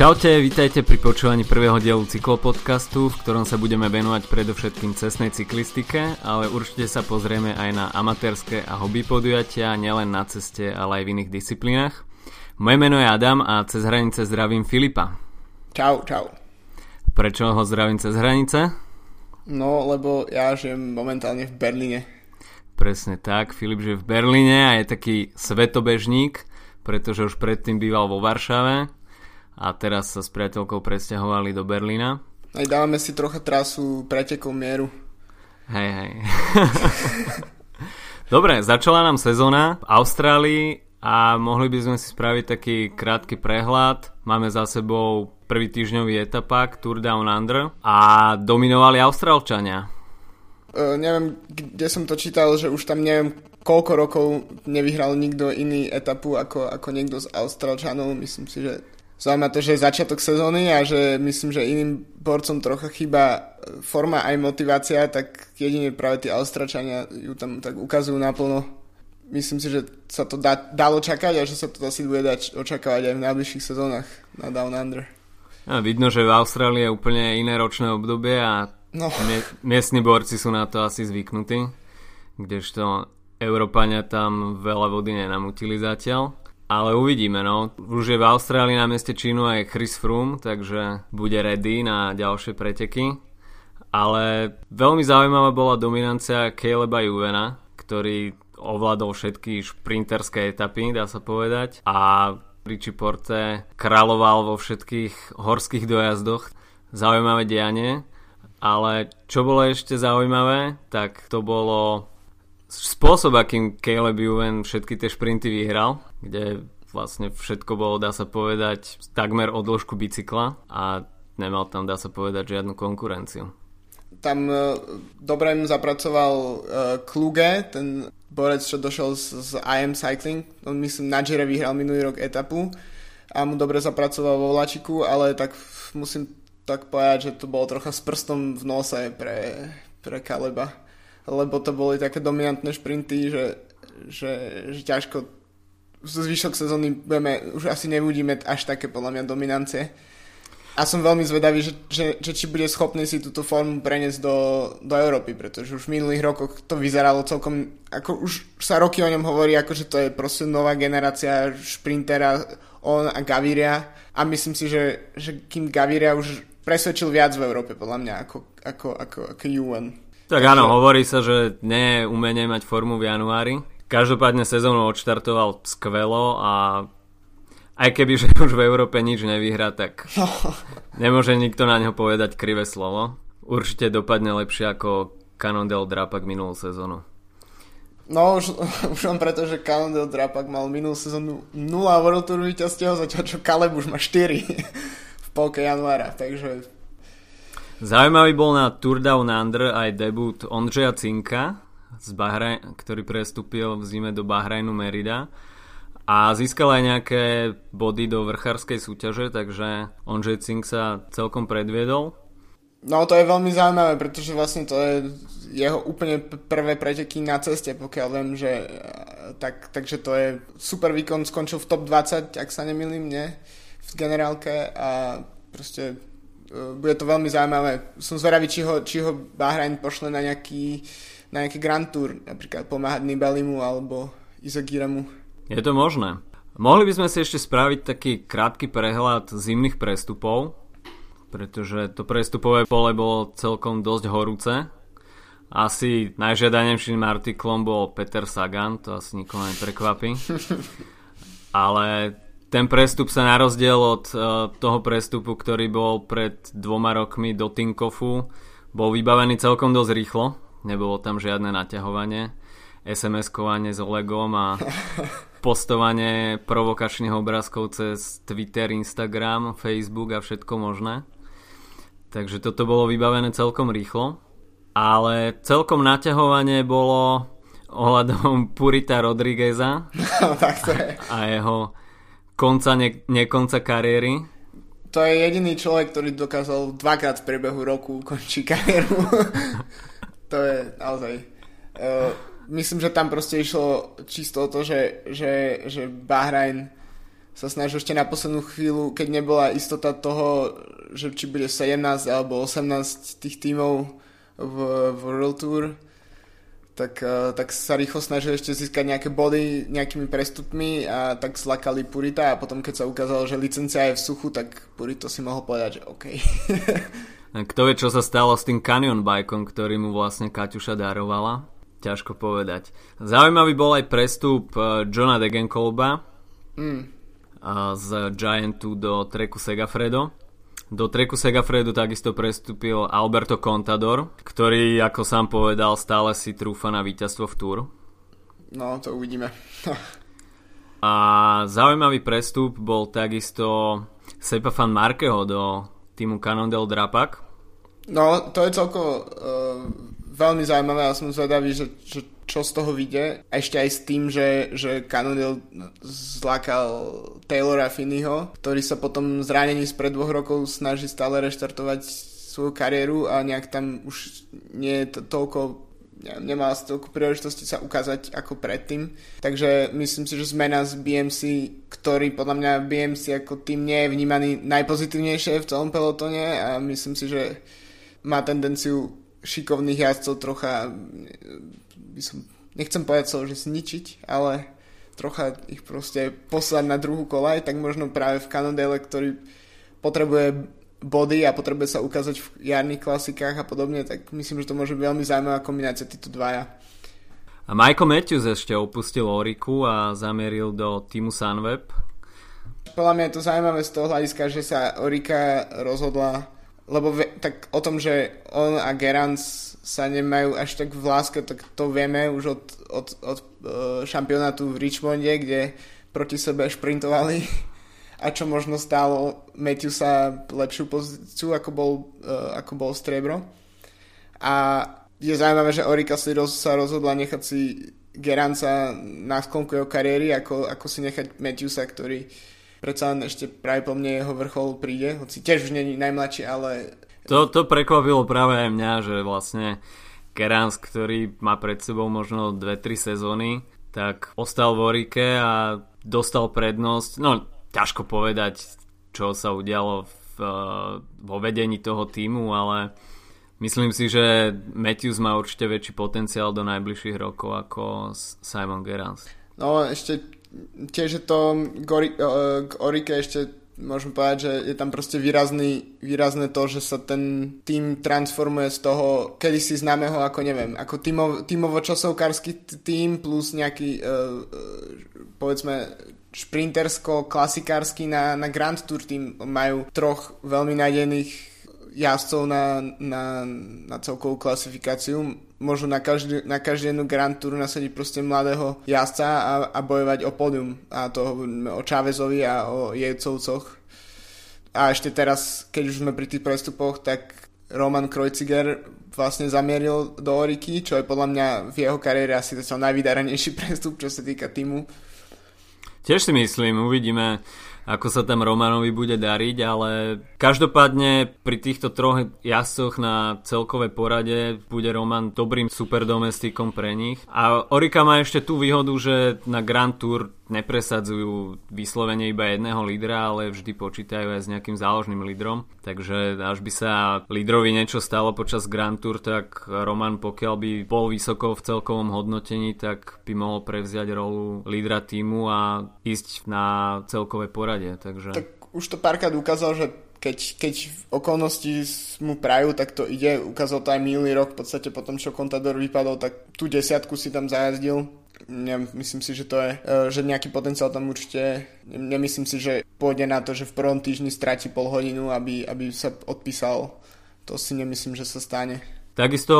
Čaute, vítajte pri počúvaní prvého dielu cyklopodcastu, v ktorom sa budeme venovať predovšetkým cestnej cyklistike, ale určite sa pozrieme aj na amatérske a hobby podujatia, nielen na ceste, ale aj v iných disciplínach. Moje meno je Adam a cez hranice zdravím Filipa. Čau, čau. Prečo ho zdravím cez hranice? No, lebo ja žijem momentálne v Berlíne. Presne tak, Filip žije v Berlíne a je taký svetobežník, pretože už predtým býval vo Varšave a teraz sa s priateľkou presťahovali do Berlína. Aj dávame si trocha trasu pretekov mieru. Hej, hej. Dobre, začala nám sezóna v Austrálii a mohli by sme si spraviť taký krátky prehľad. Máme za sebou prvý týždňový etapák Tour Down Under a dominovali Austrálčania. Uh, neviem, kde som to čítal, že už tam neviem koľko rokov nevyhral nikto iný etapu ako, ako niekto z Austrálčanov. Myslím si, že zaujíma to, že je začiatok sezóny a že myslím, že iným borcom trocha chýba forma aj motivácia, tak jedine práve tí Austračania ju tam tak ukazujú naplno. Myslím si, že sa to dá, dalo čakať a že sa to asi bude dať očakávať aj v najbližších sezónach na Down Under. A vidno, že v Austrálii je úplne iné ročné obdobie a no. miestni borci sú na to asi zvyknutí, kdežto Európania tam veľa vody nenamutili zatiaľ. Ale uvidíme, no. Už je v Austrálii na mieste Čínu aj Chris Froome, takže bude ready na ďalšie preteky. Ale veľmi zaujímavá bola dominancia Caleba Juvena, ktorý ovládol všetky šprinterské etapy, dá sa povedať. A Richie Porte kráľoval vo všetkých horských dojazdoch. Zaujímavé dianie. Ale čo bolo ešte zaujímavé, tak to bolo spôsob, akým Caleb Juven všetky tie šprinty vyhral, kde vlastne všetko bolo, dá sa povedať, takmer o dĺžku bicykla a nemal tam, dá sa povedať, žiadnu konkurenciu. Tam dobre mu zapracoval uh, Kluge, ten borec, čo došiel z, z IM Cycling. On myslím na Jere vyhral minulý rok etapu a mu dobre zapracoval vo Vlačiku, ale tak musím tak povedať, že to bolo trocha s prstom v nose pre, pre Kaleba lebo to boli také dominantné šprinty, že, že, že ťažko zvyšok sezóny budeme, už asi nevidíme až také podľa mňa dominancie. A som veľmi zvedavý, že, že, že či bude schopný si túto formu preniesť do, do Európy, pretože už v minulých rokoch to vyzeralo celkom, ako už sa roky o ňom hovorí, ako že to je proste nová generácia šprintera, on a Gaviria a myslím si, že, že kým Gaviria už presvedčil viac v Európe podľa mňa ako, ako, ako, ako UN. Tak áno, hovorí sa, že nie je umenie mať formu v januári. Každopádne sezónu odštartoval skvelo a aj keby že už v Európe nič nevyhrá, tak nemôže nikto na neho povedať krivé slovo. Určite dopadne lepšie ako Cannondale Drapak minulú sezónu. No už, už len preto, že Cannondale Drapak mal minulú sezónu 0 World Tour víťazstiev, zatiaľ čo Kaleb už má 4 v polke januára, takže Zaujímavý bol na Tour Down Under aj debut Ondřeja Cinka, z Bahraj- ktorý prestúpil v zime do Bahrajnu Merida a získal aj nejaké body do vrchárskej súťaže, takže Ondřej Cink sa celkom predviedol. No to je veľmi zaujímavé, pretože vlastne to je jeho úplne prvé preteky na ceste, pokiaľ viem, že tak, takže to je super výkon, skončil v top 20, ak sa nemýlim, nie? V generálke a proste Eh, bude to veľmi zaujímavé. Som zvedavý, či ho, či ho Bahrain pošle na nejaký, na nejaký Grand Tour, napríklad pomáhať Nibalimu alebo Izagiremu. Je to možné. Mohli by sme si ešte spraviť taký krátky prehľad zimných prestupov, pretože to prestupové pole bolo celkom dosť horúce. Asi najžiadanejším artiklom bol Peter Sagan, to asi nikoho neprekvapí. Ale ten prestup sa na rozdiel od uh, toho prestupu, ktorý bol pred dvoma rokmi do Tinkofu, bol vybavený celkom dosť rýchlo. Nebolo tam žiadne naťahovanie, SMS-kovanie s Olegom a postovanie provokačných obrázkov cez Twitter, Instagram, Facebook a všetko možné. Takže toto bolo vybavené celkom rýchlo. Ale celkom naťahovanie bolo ohľadom Purita Rodrigueza no, tak to je. a jeho konca, ne, nekonca kariéry. To je jediný človek, ktorý dokázal dvakrát v priebehu roku ukončiť kariéru. to je naozaj... Uh, myslím, že tam proste išlo čisto o to, že, že, že Bahrain sa snažil ešte na poslednú chvíľu, keď nebola istota toho, že či bude 17 alebo 18 tých tímov v, v World Tour, tak, uh, tak sa rýchlo snažili ešte získať nejaké body nejakými prestupmi a tak zlakali Purita a potom keď sa ukázalo, že licencia je v suchu, tak Purito si mohol povedať, že OK. Kto vie, čo sa stalo s tým Canyon Bikeom, ktorý mu vlastne Kaťuša darovala? Ťažko povedať. Zaujímavý bol aj prestup uh, Johna Degenkolba mm. z Giantu do Treku Segafredo do treku Segafredu takisto prestúpil Alberto Contador, ktorý, ako sám povedal, stále si trúfa na víťazstvo v Tour. No, to uvidíme. A zaujímavý prestup bol takisto Sepa Fan Markeho do týmu Cannondale Drapak. No, to je celkovo uh, veľmi zaujímavé a som zvedavý, že, že čo z toho vyjde. Ešte aj s tým, že, že Cannondale zlákal Taylora Finneyho, ktorý sa potom zranení spred dvoch rokov snaží stále reštartovať svoju kariéru a nejak tam už nie je to toľko nemá toľko príležitosti sa ukázať ako predtým. Takže myslím si, že zmena z BMC, ktorý podľa mňa BMC ako tým nie je vnímaný najpozitívnejšie v celom pelotone a myslím si, že má tendenciu šikovných jazdcov trocha by som, nechcem povedať slovo, že zničiť, ale trocha ich proste poslať na druhú kolaj, tak možno práve v Cannondale, ktorý potrebuje body a potrebuje sa ukázať v jarných klasikách a podobne, tak myslím, že to môže byť veľmi zaujímavá kombinácia títo dvaja. A Michael Matthews ešte opustil Oriku a zamieril do týmu Sunweb. Podľa mňa je to zaujímavé z toho hľadiska, že sa Orika rozhodla, lebo ve, tak o tom, že on a Gerans sa nemajú až tak v láske, tak to vieme už od, od, od uh, šampionátu v Richmonde, kde proti sebe šprintovali a čo možno stálo Matthewsa lepšiu pozíciu, ako bol, uh, ako bol Strebro. A je zaujímavé, že Orika si roz, sa rozhodla nechať si Geranca na sklonku jeho kariéry, ako, ako si nechať Matthewsa, ktorý predsa len ešte práve po mne jeho vrchol príde, hoci tiež už není najmladší, ale to, to prekvapilo práve aj mňa, že vlastne Kerans, ktorý má pred sebou možno 2-3 sezóny, tak ostal v Orike a dostal prednosť. No, ťažko povedať, čo sa udialo v, vo vedení toho týmu, ale myslím si, že Matthews má určite väčší potenciál do najbližších rokov ako Simon Gerans. No, ešte tiež je to k Orike ešte môžem povedať, že je tam proste výrazný, výrazné to, že sa ten tým transformuje z toho kedysi známeho ako neviem, ako tímov, tímovo-časovkársky tým plus nejaký uh, povedzme šprintersko-klasikársky na, na Grand Tour tým majú troch veľmi nádených jazdcov na, na, na celkovú klasifikáciu môžu na, každý, na každú Grand Tour nasadiť proste mladého jazdca a, a bojovať o pódium. A to o Chávezovi a o Jejcovcoch. A ešte teraz, keď už sme pri tých prestupoch, tak Roman Kreuziger vlastne zamieril do Oriky, čo je podľa mňa v jeho kariére asi zatiaľ najvydarenejší prestup, čo sa týka týmu. Tiež si myslím, uvidíme ako sa tam Romanovi bude dariť, ale každopádne pri týchto troch jazdcoch na celkové porade bude Roman dobrým superdomestikom pre nich. A Orika má ešte tú výhodu, že na Grand Tour nepresadzujú vyslovene iba jedného lídra, ale vždy počítajú aj s nejakým záložným lídrom. Takže až by sa lídrovi niečo stalo počas Grand Tour, tak Roman pokiaľ by bol vysoko v celkovom hodnotení, tak by mohol prevziať rolu lídra týmu a ísť na celkové poradie. Takže... Tak už to párkrát ukázal, že keď, keď okolnosti mu prajú, tak to ide. Ukázal to aj minulý rok, v podstate potom, čo Contador vypadol, tak tú desiatku si tam zajazdil Ne, myslím si, že to je, e, že nejaký potenciál tam určite, nemyslím si, že pôjde na to, že v prvom týždni stráti pol hodinu, aby, aby sa odpísal. To si nemyslím, že sa stane. Takisto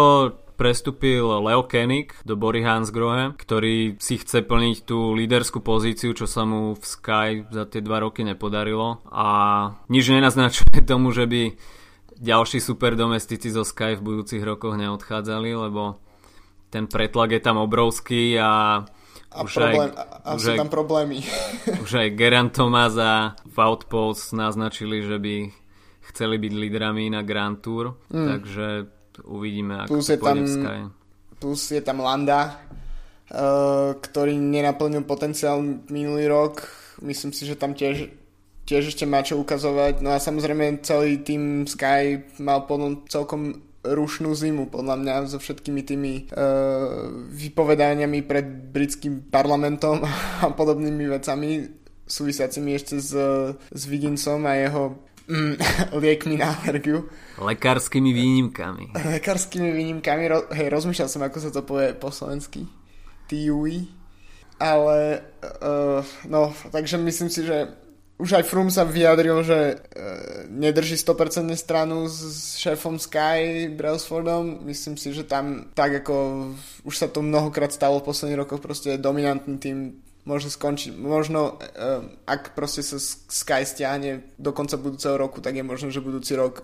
prestúpil Leo Koenig do Bory Hansgrohe, ktorý si chce plniť tú líderskú pozíciu, čo sa mu v Sky za tie dva roky nepodarilo a nič nenaznačuje tomu, že by ďalší super domestici zo Sky v budúcich rokoch neodchádzali, lebo ten pretlak je tam obrovský a a, už problém, aj, a už sú aj, tam problémy. už aj Geraint Thomas a Woutpost naznačili, že by chceli byť lídrami na Grand Tour, mm. takže uvidíme, ako plus je tam, Sky. Plus je tam Landa, uh, ktorý nenaplnil potenciál minulý rok, myslím si, že tam tiež tiež ešte má čo ukazovať. No a samozrejme celý tým Sky mal potom celkom rušnú zimu, podľa mňa, so všetkými tými uh, vypovedaniami pred britským parlamentom a podobnými vecami súvisiacimi ešte s, s Vigginsom a jeho mm, liekmi na alergiu. Lekárskymi výnimkami. Lekárskymi výnimkami, ro, hej, rozmýšľal som, ako sa to povie po slovensky. TUI. Ale, uh, no, takže myslím si, že už aj Froome sa vyjadril, že e, nedrží 100% stranu s šéfom Sky Brailsfordom. Myslím si, že tam tak ako už sa to mnohokrát stalo v posledných rokoch, proste dominantný tým môže skončiť. Možno, e, ak proste sa Sky stiahne do konca budúceho roku, tak je možno, že budúci rok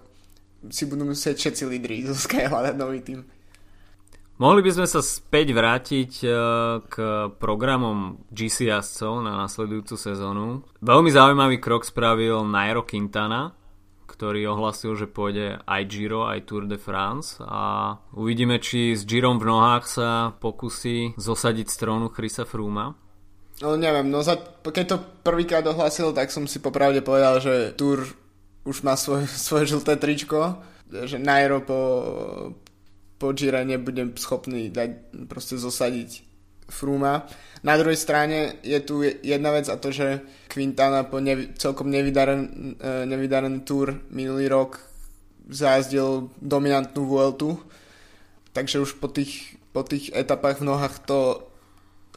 si budú musieť všetci lídri zo Sky hľadať nový tým. Mohli by sme sa späť vrátiť e, k programom GC na nasledujúcu sezónu. Veľmi zaujímavý krok spravil Nairo Quintana, ktorý ohlasil, že pôjde aj Giro, aj Tour de France a uvidíme, či s Girom v nohách sa pokusí zosadiť strónu Chrisa Frooma. No neviem, no za, keď to prvýkrát ohlásil, tak som si popravde povedal, že Tour už má svoj, svoje žlté tričko, že Nairo po, po nebudem schopný dať proste zosadiť Fruma. Na druhej strane je tu jedna vec a to, že Quintana po nevi- celkom nevydaren, e, nevydaren tour minulý rok zázdil dominantnú Vueltu, takže už po tých, po tých etapách v nohách to,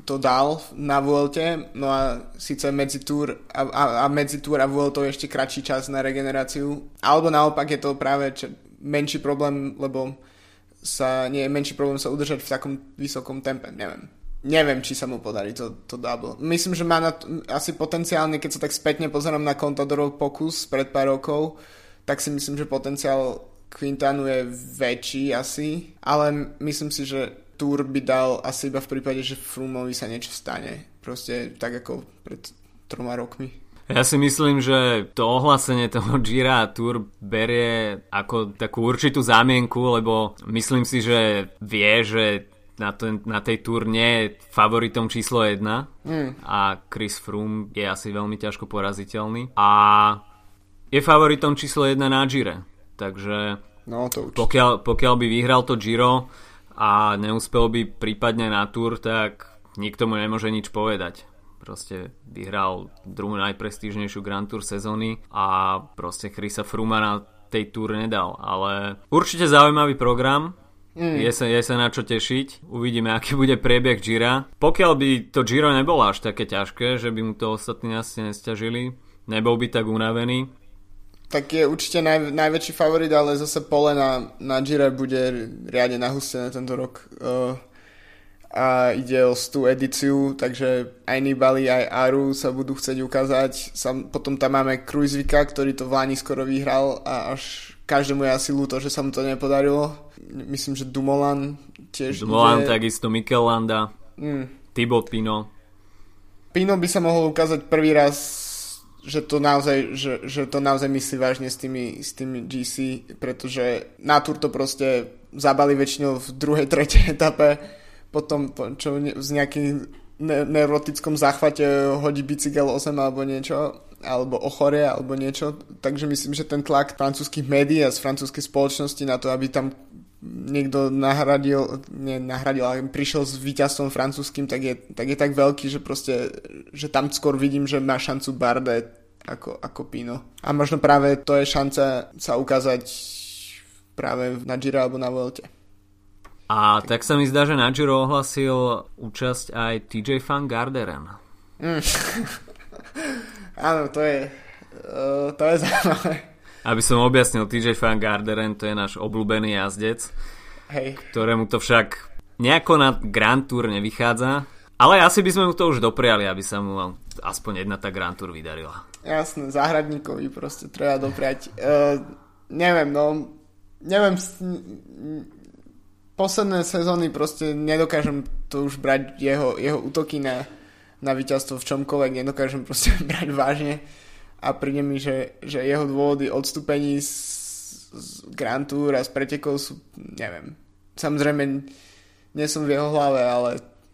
to dal na Vuelte, no a síce medzi tour a, a, a medzi tour a Vueltou ešte kratší čas na regeneráciu, alebo naopak je to práve čo, menší problém, lebo sa, nie je menší problém sa udržať v takom vysokom tempe, neviem. Neviem, či sa mu podarí to, to double. Myslím, že má na to, asi potenciálne, keď sa tak spätne pozerám na Contadorov pokus pred pár rokov, tak si myslím, že potenciál Quintanu je väčší asi, ale myslím si, že Tour by dal asi iba v prípade, že Frumovi sa niečo stane. Proste tak ako pred troma rokmi. Ja si myslím, že to ohlásenie toho Gira Tour berie ako takú určitú zámienku, lebo myslím si, že vie, že na, ten, na tej Tour nie je favoritom číslo 1 mm. a Chris Froome je asi veľmi ťažko poraziteľný a je favoritom číslo 1 na Gire. Takže no, to pokiaľ, pokiaľ by vyhral to Giro a neúspel by prípadne na Tour, tak nikto mu nemôže nič povedať proste vyhral druhú najprestížnejšiu Grand Tour sezóny a proste Chrisa Fruma na tej túr nedal, ale určite zaujímavý program, Mm. Je, sa, je sa na čo tešiť. Uvidíme, aký bude priebeh Gira. Pokiaľ by to Giro nebolo až také ťažké, že by mu to ostatní asi nestiažili, nebol by tak unavený. Tak je určite naj, najväčší favorit, ale zase pole na, na Gira bude riadne nahustené tento rok. Uh, a ide o tú edíciu, takže aj Nibali, aj Aru sa budú chcieť ukázať. Sam, potom tam máme Krujzvika, ktorý to v Lani skoro vyhral a až každému je asi ľúto, že sa mu to nepodarilo. Myslím, že Dumoulin tiež Dumoulin, ide... takisto Mikel Landa, mm. Thibaut Pino. Pino by sa mohol ukázať prvý raz, že to naozaj, že, že to naozaj myslí vážne s tými, s tými GC, pretože na Tour to proste zabali väčšinou v druhej, tretej etape potom čo z nejakým neurotickom záchvate hodí bicykel 8 alebo niečo, alebo ochorie alebo niečo. Takže myslím, že ten tlak francúzských médií a z francúzskej spoločnosti na to, aby tam niekto nahradil, nie nahradil, ale prišiel s víťazstvom francúzským, tak je, tak je tak veľký, že proste, že tam skôr vidím, že má šancu Bardet ako, ako Pino. A možno práve to je šanca sa ukázať práve na Giro alebo na Vuelte. A tak sa mi zdá, že na Giro ohlasil účasť aj TJ Fan Garderen. Mm. Áno, to je, uh, to je zaujímavé. Aby som objasnil, TJ Fan Garderen to je náš obľúbený jazdec, Hej. ktorému to však nejako na Grand Tour nevychádza, ale asi by sme mu to už dopriali, aby sa mu aspoň jedna tá Grand Tour vydarila. Jasné, záhradníkovi proste treba dopriať. Uh, neviem, no, neviem, posledné sezóny proste nedokážem to už brať jeho, jeho útoky na, na víťazstvo v čomkoľvek, nedokážem proste brať vážne a príde mi, že, že jeho dôvody odstúpení z, z Grand Tour a z pretekov sú, neviem, samozrejme nie som v jeho hlave, ale,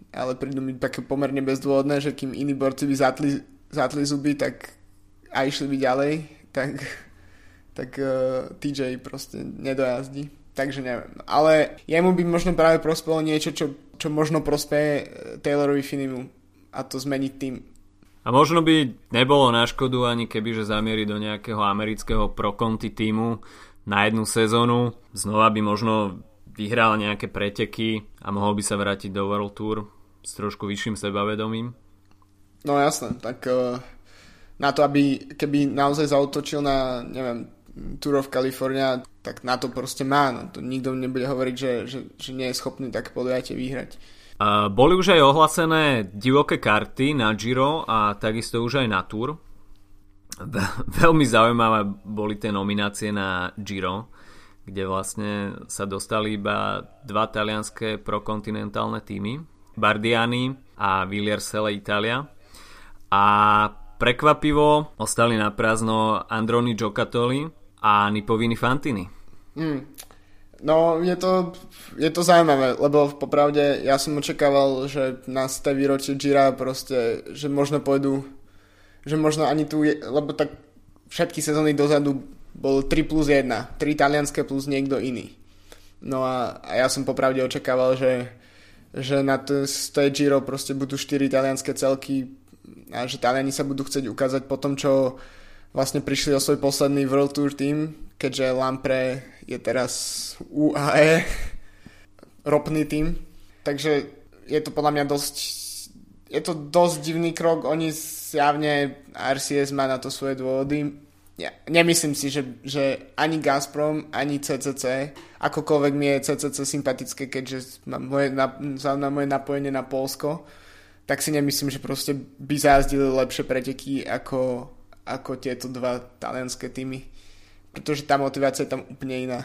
ale prídu mi také pomerne bezdôvodné, že kým iní borci by zatli zatli zuby, tak a išli by ďalej, tak, tak uh, e, TJ proste nedojazdí. Takže neviem. Ale jemu by možno práve prospelo niečo, čo, čo možno prospeje e, Taylorovi Finimu a to zmeniť tým. A možno by nebolo na škodu ani keby, že zamieri do nejakého amerického pro-conti týmu na jednu sezónu. Znova by možno vyhral nejaké preteky a mohol by sa vrátiť do World Tour s trošku vyšším sebavedomím. No jasné, tak uh, na to, aby keby naozaj zautočil na, neviem, Tour of California, tak na to proste má. No, to nikto nebude hovoriť, že, že, že nie je schopný tak podujatie vyhrať. Uh, boli už aj ohlasené divoké karty na Giro a takisto už aj na Tour. Veľmi zaujímavé boli tie nominácie na Giro, kde vlastne sa dostali iba dva talianské prokontinentálne týmy, Bardiani a Villiers-Selle Italia. A Prekvapivo ostali na prázdno Androni Giocattoli a Nipovini Fantini. Mm. No, je to, je to zaujímavé, lebo popravde ja som očakával, že na té výročie Gira proste, že možno pôjdu, že možno ani tu, lebo tak všetky sezóny dozadu bol 3 plus 1, 3 talianské plus niekto iný. No a, a ja som popravde očakával, že, že na té Giro proste budú 4 talianské celky a že Taliani sa budú chcieť ukázať po tom, čo vlastne prišli o svoj posledný World Tour team, keďže Lampre je teraz UAE ropný tým. Takže je to podľa mňa dosť je to dosť divný krok, oni zjavne RCS má na to svoje dôvody. Ja, nemyslím si, že, že ani Gazprom, ani CCC, akokoľvek mi je CCC sympatické, keďže mám moje, na, na moje napojenie na Polsko, tak si nemyslím, že proste by zajazdili lepšie preteky ako, ako tieto dva talianské týmy. Pretože tá motivácia je tam úplne iná.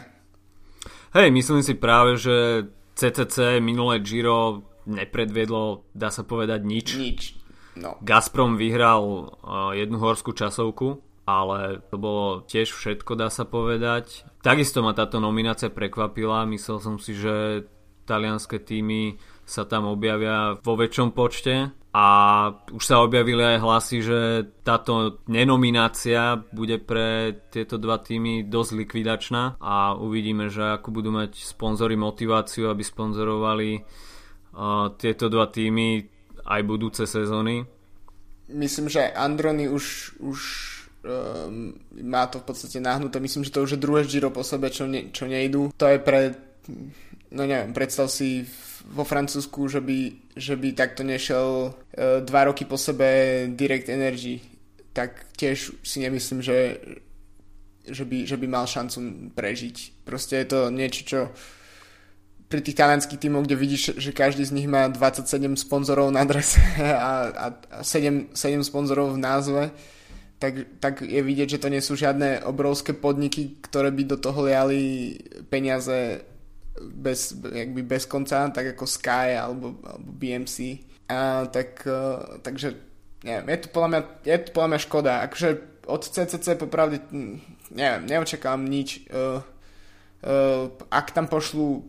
Hej, myslím si práve, že CCC minulé Giro nepredviedlo, dá sa povedať, nič. Nič. No. Gazprom vyhral uh, jednu horskú časovku, ale to bolo tiež všetko, dá sa povedať. Takisto ma táto nominácia prekvapila. Myslel som si, že talianské týmy sa tam objavia vo väčšom počte a už sa objavili aj hlasy, že táto nenominácia bude pre tieto dva týmy dosť likvidačná a uvidíme, že ako budú mať sponzory motiváciu, aby sponzorovali uh, tieto dva týmy aj budúce sezóny. Myslím, že Androny už, už um, má to v podstate nahnuté. Myslím, že to už je druhé Giro po sebe, čo, ne, čo nejdu. To je pre, no neviem, predstav si vo Francúzsku, že by, že by takto nešiel uh, dva roky po sebe Direct Energy, tak tiež si nemyslím, že, že, by, že by mal šancu prežiť. Proste je to niečo, čo pri tých talianských tímoch, kde vidíš, že každý z nich má 27 sponzorov na drese a, a 7, 7 sponzorov v názve, tak, tak je vidieť, že to nie sú žiadne obrovské podniky, ktoré by do toho liali peniaze bez, jakby bez konca, tak ako Sky alebo, alebo BMC. A, tak, uh, takže neviem, je to podľa mňa, je to podľa mňa škoda. Akože od CCC popravde hm, neviem, neočakám nič. Uh, uh, ak tam pošlu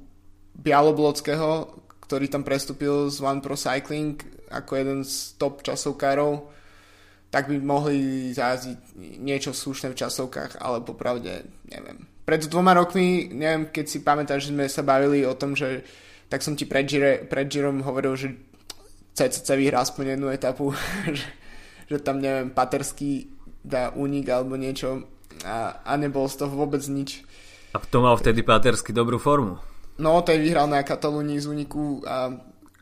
Bialoblockého, ktorý tam prestúpil z One Pro Cycling ako jeden z top časovkárov, tak by mohli zázdiť niečo slušné v časovkách, ale popravde neviem pred dvoma rokmi, neviem, keď si pamätáš, že sme sa bavili o tom, že tak som ti pred, Gire, pred Girom hovoril, že CCC vyhrá aspoň jednu etapu, že, že tam, neviem, Paterský dá únik alebo niečo a, a nebolo z toho vôbec nič. A to mal vtedy Patersky dobrú formu. No, ten vyhral na Katalúnii z úniku a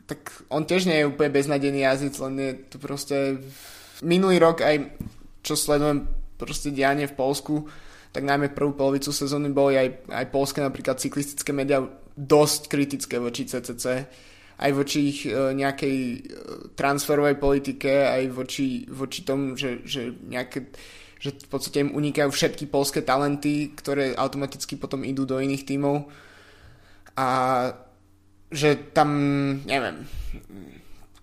tak on tiež nie je úplne beznadený jazyc, len je to proste minulý rok aj čo sledujem proste dianie v Polsku, tak najmä prvú polovicu sezóny boli aj, aj polské napríklad cyklistické médiá dosť kritické voči CCC aj voči ich e, nejakej e, transferovej politike, aj voči, voči tomu, že, že, nejaké, že v podstate im unikajú všetky polské talenty, ktoré automaticky potom idú do iných tímov. A že tam, neviem,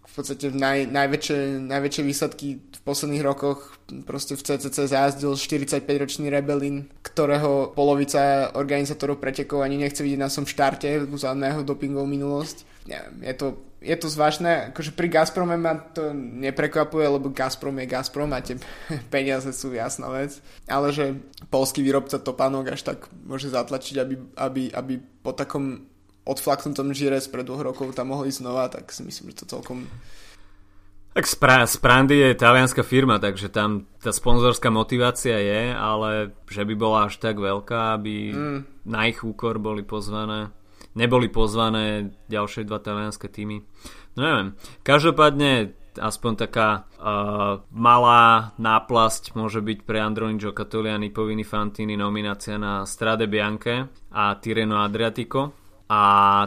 v podstate naj, najväčšie, najväčšie výsledky v posledných rokoch proste v CCC zázdil 45-ročný Rebelin, ktorého polovica organizátorov pretekov ani nechce vidieť na som štarte za jeho dopingovú minulosť. Neviem, je to, je to zvláštne, akože pri Gazprome ma to neprekvapuje, lebo Gazprom je Gazprom a tie peniaze sú jasná vec, ale že polský výrobca topánok až tak môže zatlačiť, aby, aby, aby po takom odflaknutom žire z pred dvoch rokov tam mohli znova, tak si myslím, že to celkom tak Spra- Sprandy je talianská firma, takže tam tá sponzorská motivácia je, ale že by bola až tak veľká, aby mm. na ich úkor boli pozvané. Neboli pozvané ďalšie dva talianské týmy. No neviem. Každopádne aspoň taká uh, malá náplasť môže byť pre Androni Giocattoli a Nipovini Fantini nominácia na Strade Bianche a Tireno Adriatico a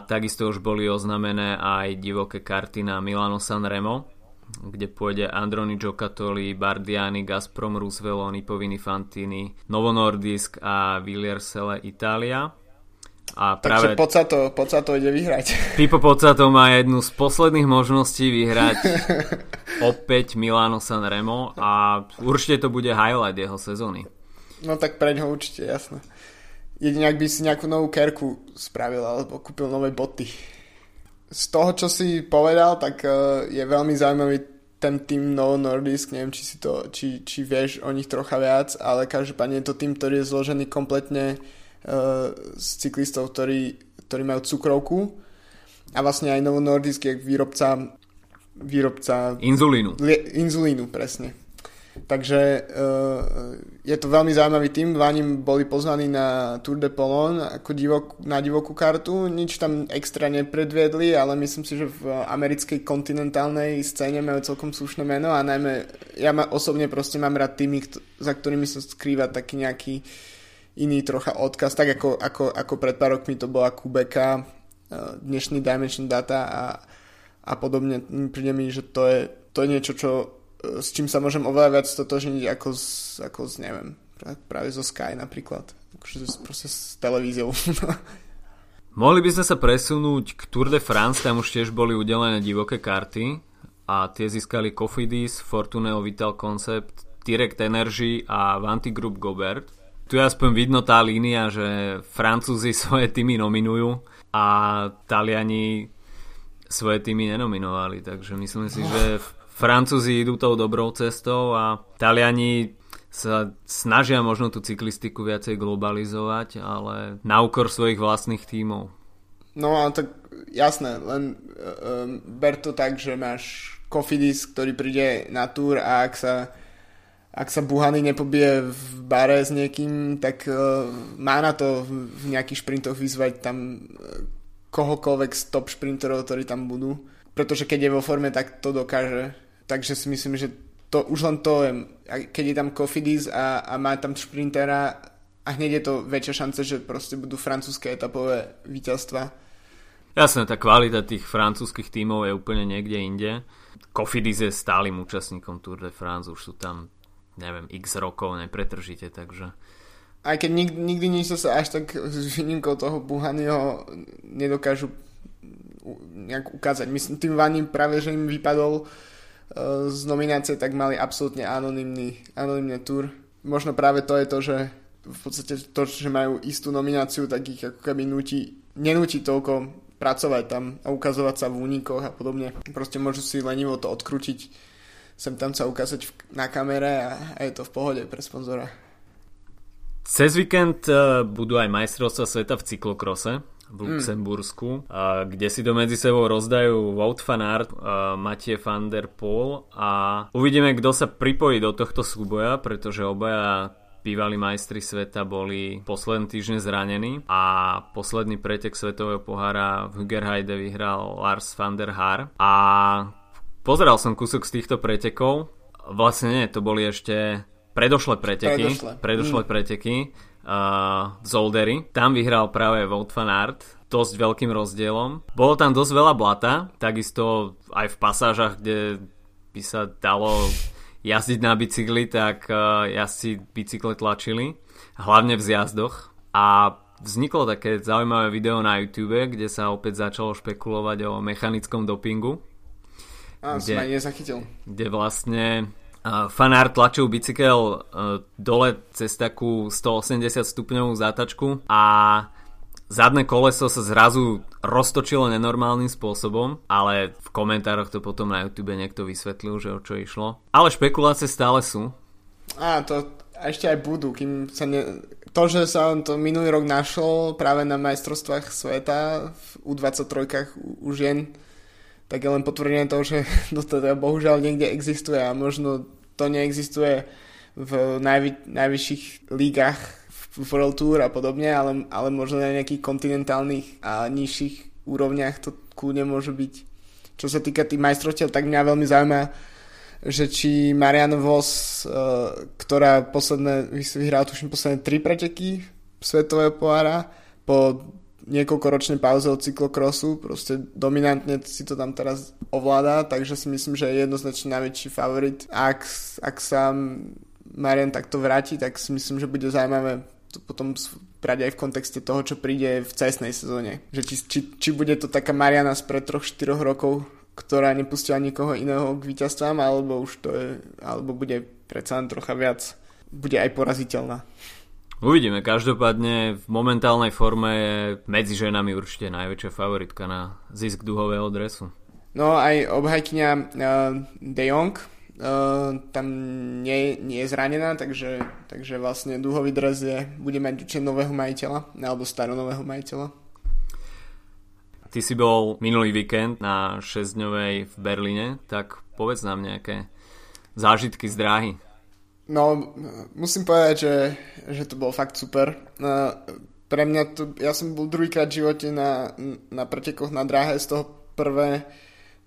takisto už boli oznamené aj divoké karty na Milano San Remo kde pôjde Androni Giocattoli, Bardiani, Gazprom, Roosevelt, Nipovini Fantini, Novo Nordisk a Villiersele Italia. A práve... Takže Pocato, Pocato ide vyhrať. Pipo Pocato má jednu z posledných možností vyhrať opäť Milano Sanremo a určite to bude highlight jeho sezóny. No tak pre ňo určite, jasné. Jedine ak by si nejakú novú kerku spravil alebo kúpil nové boty z toho, čo si povedal, tak uh, je veľmi zaujímavý ten tým No Nordisk, neviem, či, si to, či, či vieš o nich trocha viac, ale každopádne je to tým, ktorý je zložený kompletne uh, z cyklistov, ktorí, ktorí majú cukrovku a vlastne aj Novo Nordisk je výrobca výrobca inzulínu. Li, inzulínu, presne. Takže uh, je to veľmi zaujímavý tým, dva ním boli pozvaní na Tour de Polon ako divok, na divokú kartu, nič tam extra nepredviedli, ale myslím si, že v americkej kontinentálnej scéne majú celkom slušné meno a najmä ja ma, osobne proste mám rád tými, za ktorými sa skrýva taký nejaký iný trocha odkaz, tak ako, ako, ako pred pár rokmi to bola Kubeka, uh, dnešný Dimension Data a, a podobne. Príde mi, že to je, to je niečo, čo s čím sa môžem oveľa viac stotožniť ako s, ako s neviem, práve zo Sky napríklad. Akože proste s televíziou. Mohli by sme sa presunúť k Tour de France, tam už tiež boli udelené divoké karty a tie získali Cofidis, Fortuneo Vital Concept, Direct Energy a Vanti Group Gobert. Tu je aspoň vidno tá línia, že Francúzi svoje týmy nominujú a Taliani svoje týmy nenominovali, takže myslím si, že Francúzi idú tou dobrou cestou a Taliani sa snažia možno tú cyklistiku viacej globalizovať, ale na úkor svojich vlastných tímov. No a tak jasné, len um, ber to tak, že máš Kofidis, ktorý príde na túr a ak sa ak sa Buhany nepobije v bare s niekým, tak uh, má na to v nejakých šprintoch vyzvať tam uh, kohokoľvek z top šprinterov, ktorí tam budú. Pretože keď je vo forme, tak to dokáže takže si myslím, že to už len to, keď je tam Kofidis a, a má tam šprintera a hneď je to väčšia šanca, že proste budú francúzske etapové víťazstva. Jasné, tá kvalita tých francúzskych tímov je úplne niekde inde. Kofidis je stálym účastníkom Tour de France, už sú tam, neviem, x rokov, nepretržite, takže... Aj keď nikdy, nikdy nič sa až tak s výnimkou toho Buhanyho nedokážu nejak ukázať. Myslím, tým Vaním práve, že im vypadol z nominácie, tak mali absolútne anonimný, anonimný tour. Možno práve to je to, že v podstate to, že majú istú nomináciu, tak ich ako keby nutí, nenúti toľko pracovať tam a ukazovať sa v únikoch a podobne. Proste môžu si lenivo to odkrútiť, sem tam sa ukázať na kamere a, a je to v pohode pre sponzora. Cez víkend uh, budú aj majstrovstvá sveta v cyklokrose v mm. Luxembursku, mm. kde si to medzi sebou rozdajú Wout van Aert, Mathieu van der Poel a uvidíme, kto sa pripojí do tohto súboja, pretože obaja bývalí majstri sveta boli posledný týždeň zranení a posledný pretek svetového pohára v Hügerheide vyhral Lars van der Haar a pozeral som kúsok z týchto pretekov vlastne nie, to boli ešte predošlé preteky predošlé, predošlé mm. preteky uh, Zoldery. Tam vyhral práve Wout van Aert dosť veľkým rozdielom. Bolo tam dosť veľa blata, takisto aj v pasážach, kde by sa dalo jazdiť na bicykli, tak uh, jazdci bicykle tlačili, hlavne v zjazdoch. A vzniklo také zaujímavé video na YouTube, kde sa opäť začalo špekulovať o mechanickom dopingu. A, kde, som aj nezachytil. Kde vlastne fanár tlačil bicykel dole cez takú 180 stupňovú zátačku a zadné koleso sa zrazu roztočilo nenormálnym spôsobom, ale v komentároch to potom na YouTube niekto vysvetlil, že o čo išlo. Ale špekulácie stále sú. A to ešte aj budú, kým sa ne... To, že sa to minulý rok našlo práve na majstrovstvách sveta v U23 u tak je len potvrdenie toho, že to teda bohužiaľ niekde existuje a možno to neexistuje v najvy, najvyšších lígach v World Tour a podobne, ale, ale možno na nejakých kontinentálnych a nižších úrovniach to kľudne môže byť. Čo sa týka tých majstrovstiev, tak mňa veľmi zaujíma, že či Marianne Vos, uh, ktorá posledné, vyhrala tuším posledné tri preteky svetového pohára, po niekoľkoročnej pauze od cyklokrosu, proste dominantne si to tam teraz ovláda, takže si myslím, že je jednoznačne najväčší favorit. Ak, ak sa Marian takto vráti, tak si myslím, že bude zaujímavé to potom brať aj v kontexte toho, čo príde v cestnej sezóne. Že či, či, či bude to taká Mariana spred 3-4 rokov, ktorá nepustila nikoho iného k víťazstvám, alebo už to je, alebo bude predsa len trocha viac, bude aj poraziteľná. Uvidíme, každopádne v momentálnej forme je medzi ženami určite najväčšia favoritka na zisk duhového dresu. No aj obhajkyňa uh, De Jong uh, tam nie, nie je zranená, takže, takže vlastne duhový dres je, bude mať určite nového majiteľa, alebo staronového majiteľa. Ty si bol minulý víkend na 6-dňovej v Berlíne, tak povedz nám nejaké zážitky z dráhy. No, musím povedať, že, že to bolo fakt super. No, pre mňa to, ja som bol druhýkrát v živote na, na pretekoch na dráhe, z toho prvé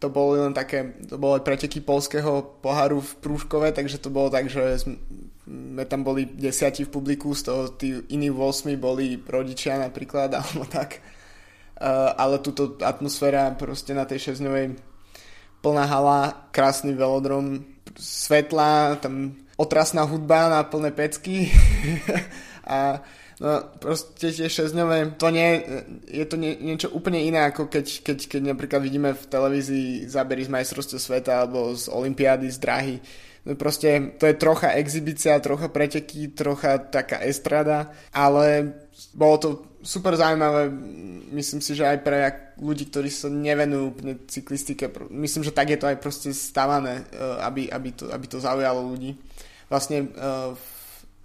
to bolo len také, to bolo aj preteky polského poharu v Prúškove, takže to bolo tak, že sme tam boli desiati v publiku, z toho tí iní 8 boli rodičia napríklad, alebo tak. Ale túto atmosféra proste na tej 6 plná hala, krásny velodrom, svetla, tam otrasná hudba na plné pecky a no, proste tie šesťdňové, to nie, je to nie, niečo úplne iné ako keď, keď, keď napríklad vidíme v televízii zábery z majstrovstiev sveta alebo z olympiády, z drahy. No proste to je trocha exibícia, trocha preteky, trocha taká estrada, ale bolo to super zaujímavé, myslím si, že aj pre ľudí, ktorí sa nevenujú úplne cyklistike, myslím, že tak je to aj proste stavané, e, aby, aby, to, aby to zaujalo ľudí. Vlastne uh,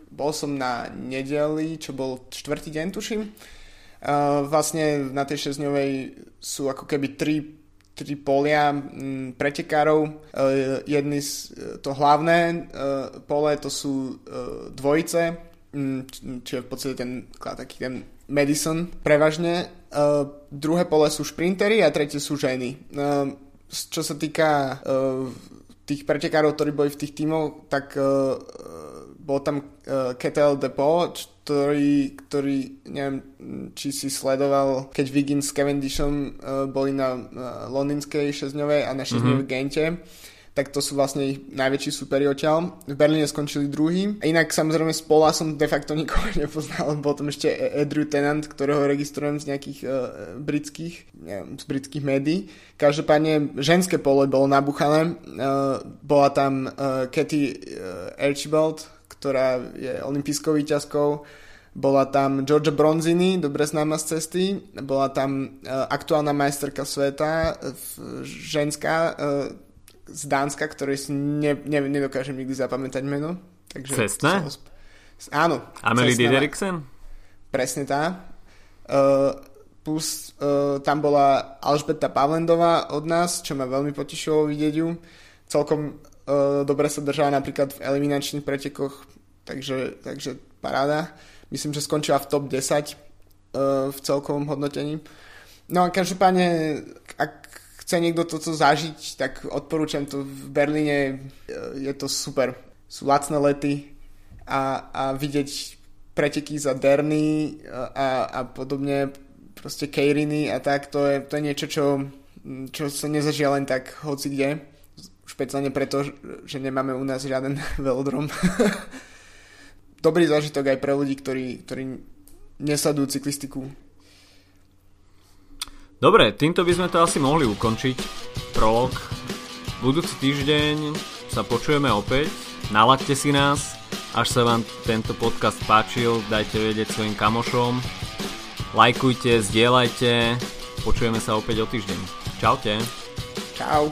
bol som na nedeli, čo bol čtvrtý deň, tuším. Uh, vlastne na tej šesťdňovej sú ako keby tri tri polia m, pretekárov. Jedny to hlavné pole to sú dvojice, m, čiže v podstate ten taký ten Madison prevažne. E, druhé pole sú šprintery a tretie sú ženy. E, čo sa týka e, tých pretekárov, ktorí boli v tých tímoch, tak uh, bol tam uh, Ketel Depot, ktorý, ktorý, neviem, či si sledoval, keď Wiggins s Cavendishom uh, boli na uh, londýnskej šesťdňovej a na šesťdňovej mm-hmm. Gente tak to sú vlastne ich najväčší superi odtiaľ. V Berlíne skončili druhý. Inak samozrejme z pola som de facto nikoho nepoznal, bol tam ešte Andrew Tennant, ktorého registrujem z nejakých uh, britských, neviem, z britských médií. Každopádne ženské pole bolo nabuchané. Uh, bola tam uh, Katy uh, Archibald, ktorá je olimpijskou výťazkou. Bola tam Georgia Bronzini, dobre známa z cesty. Bola tam uh, aktuálna majsterka sveta, uh, ženská, uh, z Dánska, ktoré si ne, ne, nedokážem nikdy zapamätať meno. Takže Cestné? Sp- áno. Amelie Dideriksen? Presne tá. Uh, plus uh, tam bola Alžbeta Pavlendová od nás, čo ma veľmi potešilo vidieť ju. Celkom uh, dobre sa držala napríklad v eliminačných pretekoch, takže, takže paráda. Myslím, že skončila v top 10 uh, v celkovom hodnotení. No a každopádne, ak chce niekto toto zažiť, tak odporúčam to v Berlíne, je to super. Sú lacné lety a, a vidieť preteky za Derny a, a podobne, proste Keiriny a tak, to je, to je niečo, čo, čo sa nezažia len tak hoci kde. Špeciálne preto, že nemáme u nás žiaden velodrom. Dobrý zážitok aj pre ľudí, ktorí, ktorí nesledujú cyklistiku Dobre, týmto by sme to asi mohli ukončiť. Prolog. Budúci týždeň sa počujeme opäť. Nalaďte si nás. Až sa vám tento podcast páčil, dajte vedieť svojim kamošom. Lajkujte, zdieľajte. Počujeme sa opäť o týždeň. Čaute. Čau.